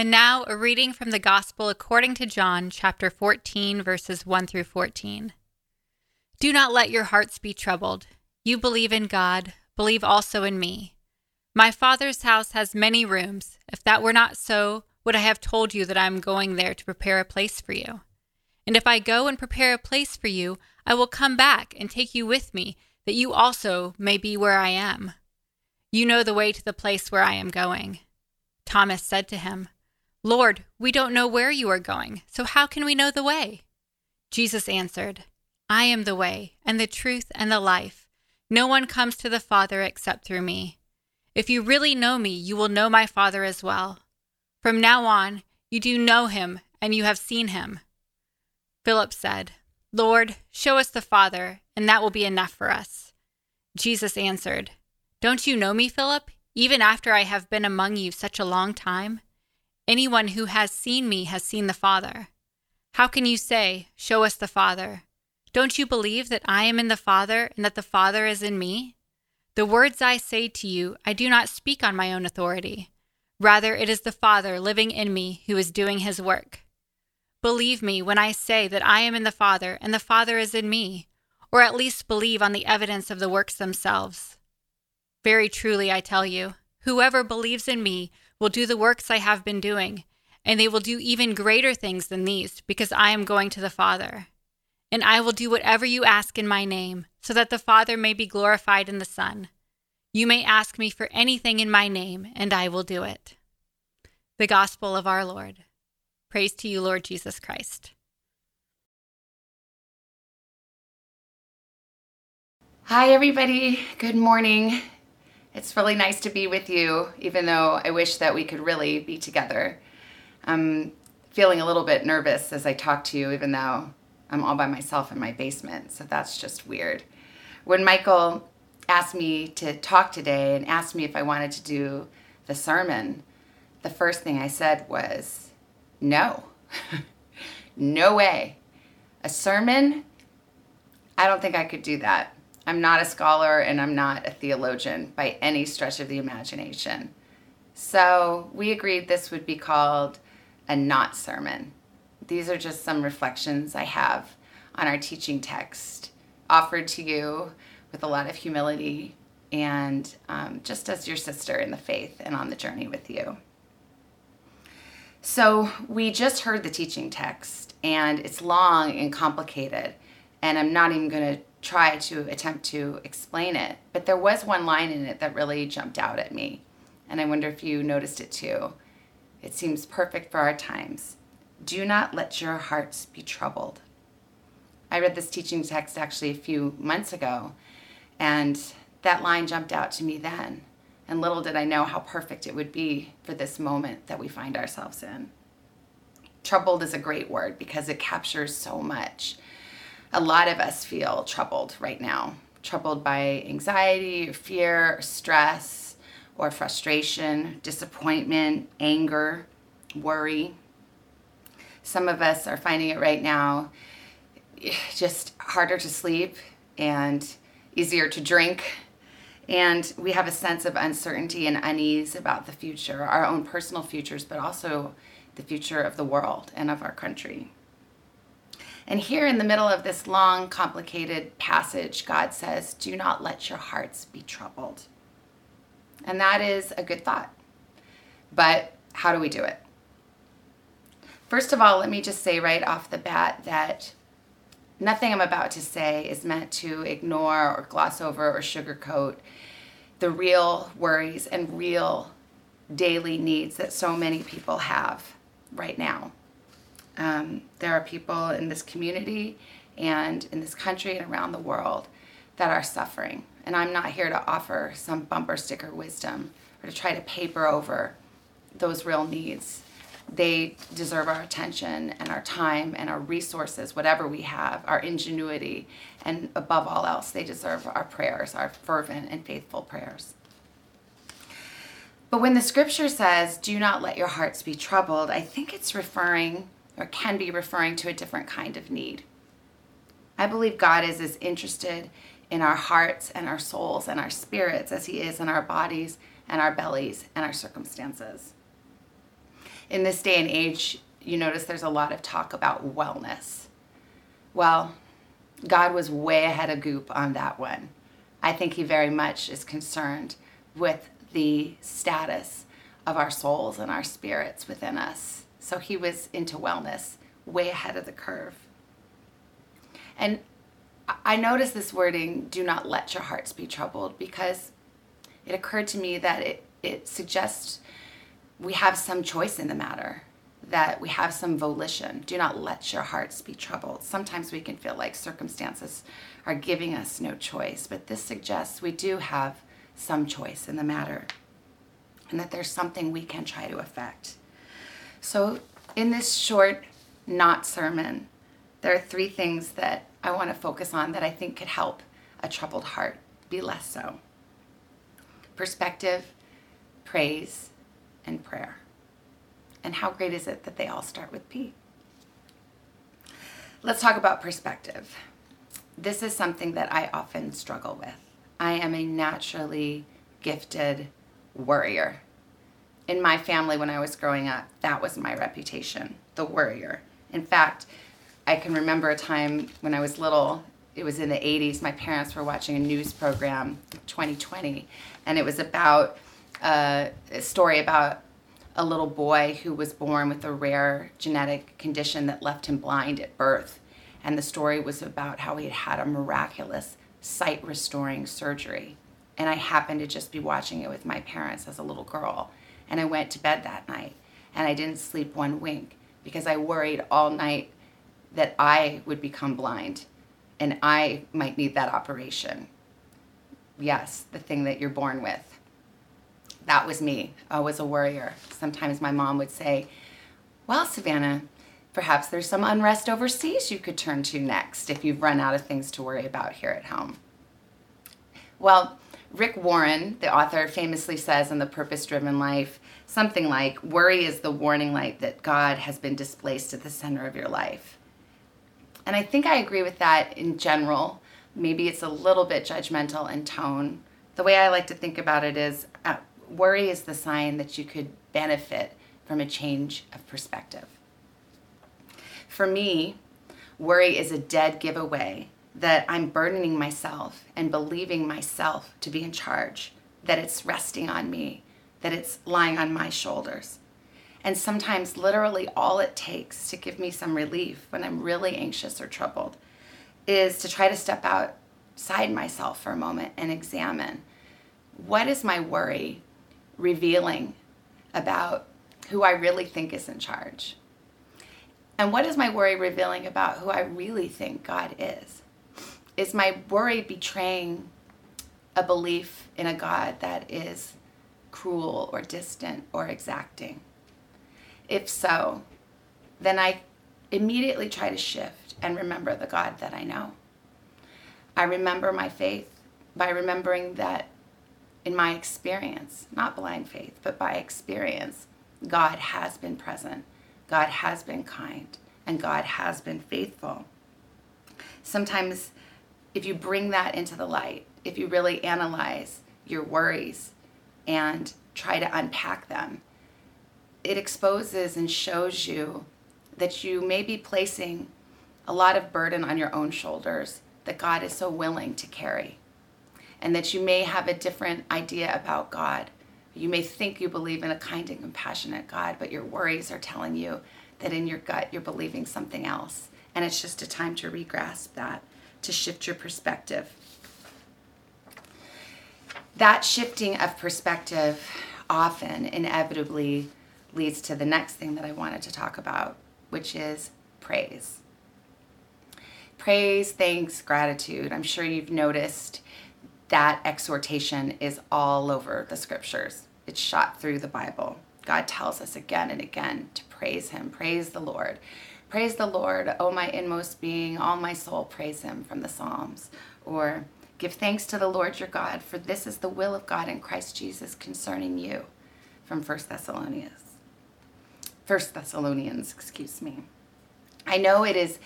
And now a reading from the Gospel according to John, chapter 14, verses 1 through 14. Do not let your hearts be troubled. You believe in God, believe also in me. My Father's house has many rooms. If that were not so, would I have told you that I am going there to prepare a place for you? And if I go and prepare a place for you, I will come back and take you with me, that you also may be where I am. You know the way to the place where I am going. Thomas said to him, Lord, we don't know where you are going, so how can we know the way? Jesus answered, I am the way, and the truth, and the life. No one comes to the Father except through me. If you really know me, you will know my Father as well. From now on, you do know him, and you have seen him. Philip said, Lord, show us the Father, and that will be enough for us. Jesus answered, Don't you know me, Philip, even after I have been among you such a long time? Anyone who has seen me has seen the Father. How can you say, Show us the Father? Don't you believe that I am in the Father and that the Father is in me? The words I say to you, I do not speak on my own authority. Rather, it is the Father living in me who is doing his work. Believe me when I say that I am in the Father and the Father is in me, or at least believe on the evidence of the works themselves. Very truly, I tell you, whoever believes in me will do the works I have been doing, and they will do even greater things than these, because I am going to the Father. And I will do whatever you ask in my name, so that the Father may be glorified in the Son. You may ask me for anything in my name, and I will do it. The Gospel of our Lord. Praise to you, Lord Jesus Christ. Hi, everybody. Good morning. It's really nice to be with you, even though I wish that we could really be together. I'm feeling a little bit nervous as I talk to you, even though I'm all by myself in my basement, so that's just weird. When Michael asked me to talk today and asked me if I wanted to do the sermon, the first thing I said was, no. no way. A sermon? I don't think I could do that. I'm not a scholar and I'm not a theologian by any stretch of the imagination. So we agreed this would be called a not sermon. These are just some reflections I have on our teaching text offered to you with a lot of humility and um, just as your sister in the faith and on the journey with you. So, we just heard the teaching text, and it's long and complicated, and I'm not even going to try to attempt to explain it. But there was one line in it that really jumped out at me, and I wonder if you noticed it too. It seems perfect for our times. Do not let your hearts be troubled. I read this teaching text actually a few months ago, and that line jumped out to me then. And little did I know how perfect it would be for this moment that we find ourselves in. Troubled is a great word because it captures so much a lot of us feel troubled right now troubled by anxiety fear stress or frustration, disappointment, anger, worry. Some of us are finding it right now just harder to sleep and easier to drink. And we have a sense of uncertainty and unease about the future, our own personal futures, but also the future of the world and of our country. And here in the middle of this long, complicated passage, God says, Do not let your hearts be troubled. And that is a good thought. But how do we do it? First of all, let me just say right off the bat that nothing I'm about to say is meant to ignore or gloss over or sugarcoat the real worries and real daily needs that so many people have right now. Um, there are people in this community and in this country and around the world that are suffering And I'm not here to offer some bumper sticker wisdom or to try to paper over those real needs. They deserve our attention and our time and our resources, whatever we have, our ingenuity, and above all else, they deserve our prayers, our fervent and faithful prayers. But when the scripture says, do not let your hearts be troubled, I think it's referring or can be referring to a different kind of need. I believe God is as interested in our hearts and our souls and our spirits as he is in our bodies and our bellies and our circumstances. In this day and age, you notice there's a lot of talk about wellness. Well, God was way ahead of Goop on that one. I think he very much is concerned with the status of our souls and our spirits within us. So he was into wellness way ahead of the curve. And I noticed this wording, do not let your hearts be troubled, because it occurred to me that it, it suggests we have some choice in the matter, that we have some volition. Do not let your hearts be troubled. Sometimes we can feel like circumstances are giving us no choice, but this suggests we do have some choice in the matter and that there's something we can try to affect. So, in this short, not sermon, there are three things that I want to focus on that I think could help a troubled heart be less so perspective, praise, and prayer. And how great is it that they all start with P? Let's talk about perspective. This is something that I often struggle with. I am a naturally gifted worrier. In my family, when I was growing up, that was my reputation the worrier. In fact, I can remember a time when I was little, it was in the 80s, my parents were watching a news program, 2020, and it was about uh, a story about a little boy who was born with a rare genetic condition that left him blind at birth. And the story was about how he had had a miraculous sight restoring surgery. And I happened to just be watching it with my parents as a little girl. And I went to bed that night and I didn't sleep one wink because I worried all night that I would become blind and I might need that operation. Yes, the thing that you're born with. That was me. I was a worrier. Sometimes my mom would say, Well, Savannah, Perhaps there's some unrest overseas you could turn to next if you've run out of things to worry about here at home. Well, Rick Warren, the author, famously says in The Purpose Driven Life something like, Worry is the warning light that God has been displaced at the center of your life. And I think I agree with that in general. Maybe it's a little bit judgmental in tone. The way I like to think about it is uh, worry is the sign that you could benefit from a change of perspective. For me, worry is a dead giveaway that I'm burdening myself and believing myself to be in charge, that it's resting on me, that it's lying on my shoulders. And sometimes, literally, all it takes to give me some relief when I'm really anxious or troubled is to try to step outside myself for a moment and examine what is my worry revealing about who I really think is in charge? And what is my worry revealing about who I really think God is? Is my worry betraying a belief in a God that is cruel or distant or exacting? If so, then I immediately try to shift and remember the God that I know. I remember my faith by remembering that in my experience, not blind faith, but by experience, God has been present God has been kind and God has been faithful. Sometimes, if you bring that into the light, if you really analyze your worries and try to unpack them, it exposes and shows you that you may be placing a lot of burden on your own shoulders that God is so willing to carry. And that you may have a different idea about God you may think you believe in a kind and compassionate God, but your worries are telling you that in your gut you're believing something else. And it's just a time to regrasp that, to shift your perspective. That shifting of perspective often inevitably leads to the next thing that I wanted to talk about, which is praise. Praise, thanks, gratitude. I'm sure you've noticed that exhortation is all over the scriptures. It's shot through the Bible. God tells us again and again to praise Him, praise the Lord. Praise the Lord, O my inmost being, all my soul, praise Him from the Psalms. Or give thanks to the Lord your God, for this is the will of God in Christ Jesus concerning you from 1 Thessalonians. 1 Thessalonians, excuse me. I know it is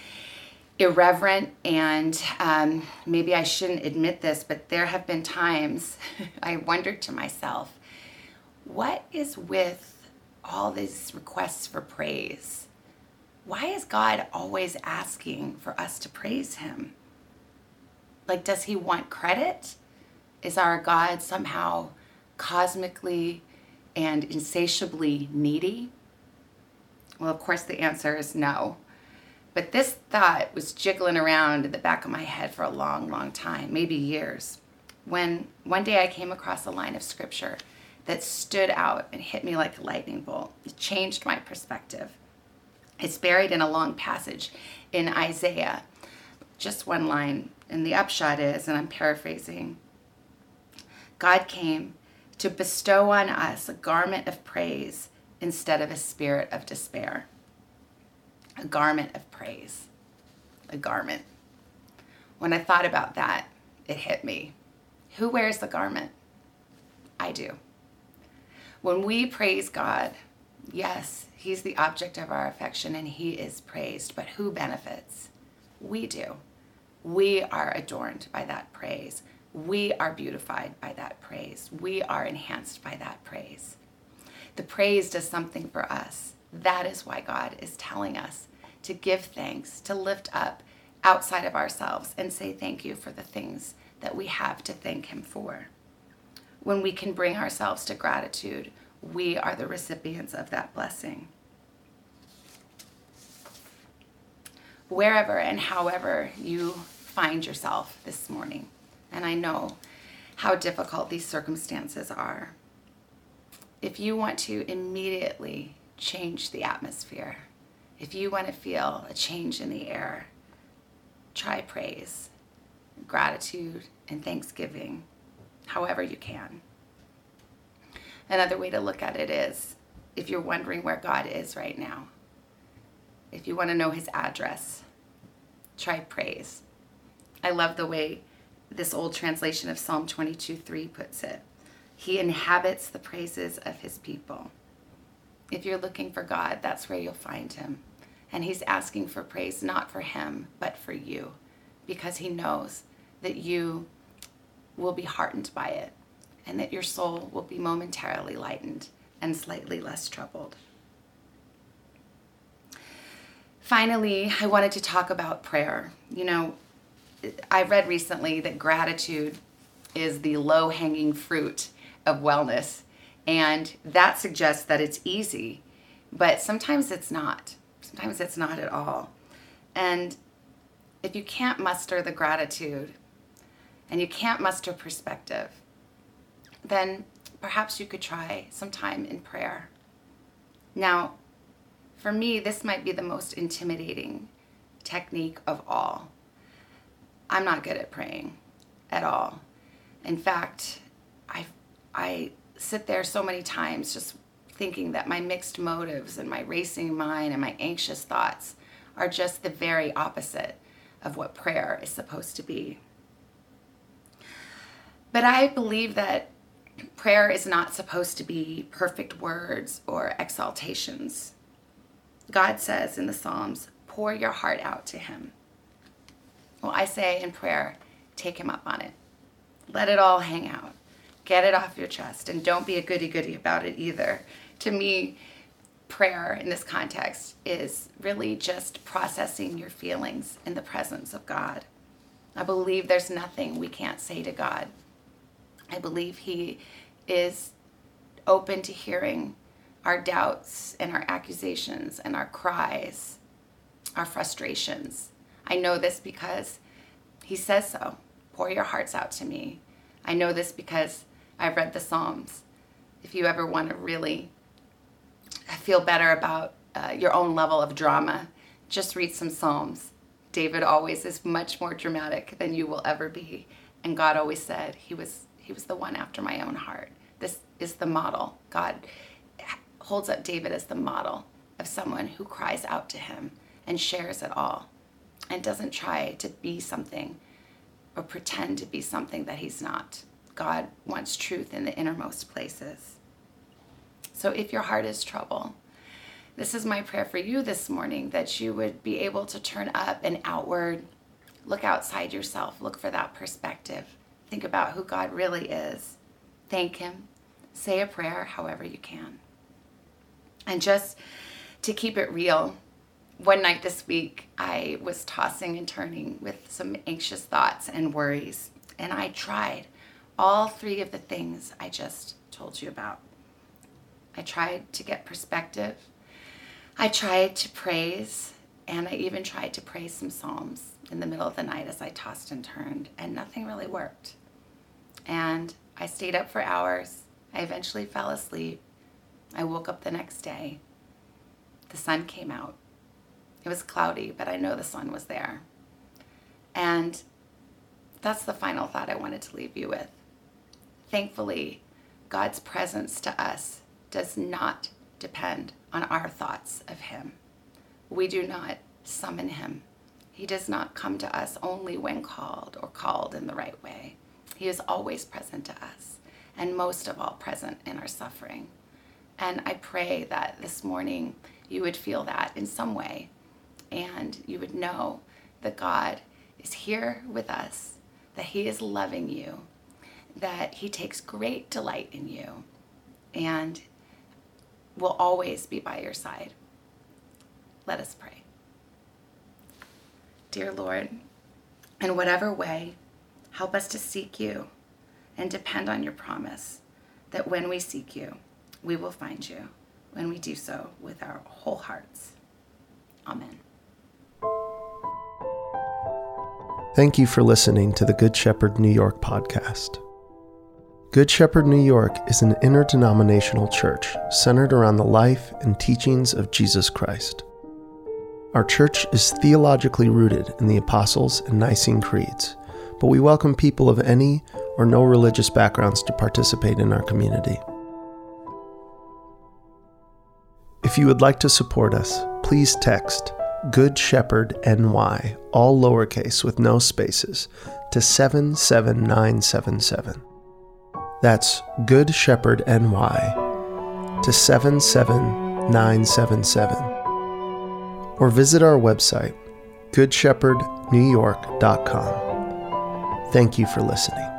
irreverent and um, maybe I shouldn't admit this, but there have been times I wondered to myself, what is with all these requests for praise? Why is God always asking for us to praise Him? Like, does He want credit? Is our God somehow cosmically and insatiably needy? Well, of course, the answer is no. But this thought was jiggling around in the back of my head for a long, long time, maybe years, when one day I came across a line of scripture that stood out and hit me like a lightning bolt. It changed my perspective. It's buried in a long passage in Isaiah, just one line. And the upshot is, and I'm paraphrasing God came to bestow on us a garment of praise instead of a spirit of despair. A garment of praise. A garment. When I thought about that, it hit me. Who wears the garment? I do. When we praise God, yes, He's the object of our affection and He is praised, but who benefits? We do. We are adorned by that praise. We are beautified by that praise. We are enhanced by that praise. The praise does something for us. That is why God is telling us to give thanks, to lift up outside of ourselves and say thank you for the things that we have to thank Him for. When we can bring ourselves to gratitude, we are the recipients of that blessing. Wherever and however you find yourself this morning, and I know how difficult these circumstances are if you want to immediately change the atmosphere, if you want to feel a change in the air, try praise, gratitude, and thanksgiving, however you can. Another way to look at it is if you're wondering where God is right now, if you want to know his address, try praise. I love the way this old translation of Psalm 22 3 puts it. He inhabits the praises of his people. If you're looking for God, that's where you'll find him. And he's asking for praise not for him, but for you, because he knows that you will be heartened by it and that your soul will be momentarily lightened and slightly less troubled. Finally, I wanted to talk about prayer. You know, I read recently that gratitude is the low hanging fruit of wellness. And that suggests that it's easy, but sometimes it's not. Sometimes it's not at all. And if you can't muster the gratitude and you can't muster perspective, then perhaps you could try some time in prayer. Now, for me, this might be the most intimidating technique of all. I'm not good at praying at all. In fact, I I sit there so many times just thinking that my mixed motives and my racing mind and my anxious thoughts are just the very opposite of what prayer is supposed to be. But I believe that prayer is not supposed to be perfect words or exaltations. God says in the Psalms, pour your heart out to Him. Well, I say in prayer, take Him up on it. Let it all hang out. Get it off your chest and don't be a goody goody about it either. To me, prayer in this context is really just processing your feelings in the presence of God. I believe there's nothing we can't say to God. I believe He is open to hearing our doubts and our accusations and our cries, our frustrations. I know this because He says so. Pour your hearts out to me. I know this because I've read the Psalms. If you ever want to really feel better about uh, your own level of drama, just read some Psalms. David always is much more dramatic than you will ever be. And God always said he was he was the one after my own heart. This is the model. God holds up David as the model of someone who cries out to him and shares it all and doesn't try to be something or pretend to be something that he's not. God wants truth in the innermost places. So if your heart is trouble, this is my prayer for you this morning that you would be able to turn up and outward, look outside yourself, look for that perspective, think about who God really is, thank Him, say a prayer however you can. And just to keep it real, one night this week, I was tossing and turning with some anxious thoughts and worries, and I tried all three of the things I just told you about. I tried to get perspective, I tried to praise, and I even tried to praise some Psalms in the middle of the night as I tossed and turned, and nothing really worked. And I stayed up for hours. I eventually fell asleep. I woke up the next day. The sun came out. It was cloudy, but I know the sun was there. And that's the final thought I wanted to leave you with. Thankfully, God's presence to us does not depend on our thoughts of Him. We do not summon Him. He does not come to us only when called or called in the right way. He is always present to us, and most of all, present in our suffering. And I pray that this morning you would feel that in some way, and you would know that God is here with us, that He is loving you, that He takes great delight in you, and will always be by your side. Let us pray. Dear Lord, in whatever way, help us to seek you and depend on your promise that when we seek you, we will find you when we do so with our whole hearts. Amen. Thank you for listening to the Good Shepherd New York podcast. Good Shepherd New York is an interdenominational church centered around the life and teachings of Jesus Christ. Our church is theologically rooted in the Apostles' and Nicene Creeds, but we welcome people of any or no religious backgrounds to participate in our community. If you would like to support us, please text Good Shepherd NY, all lowercase with no spaces, to 77977. That's Good Shepherd NY to 77977. Or visit our website, goodshepherdnewyork.com. Thank you for listening.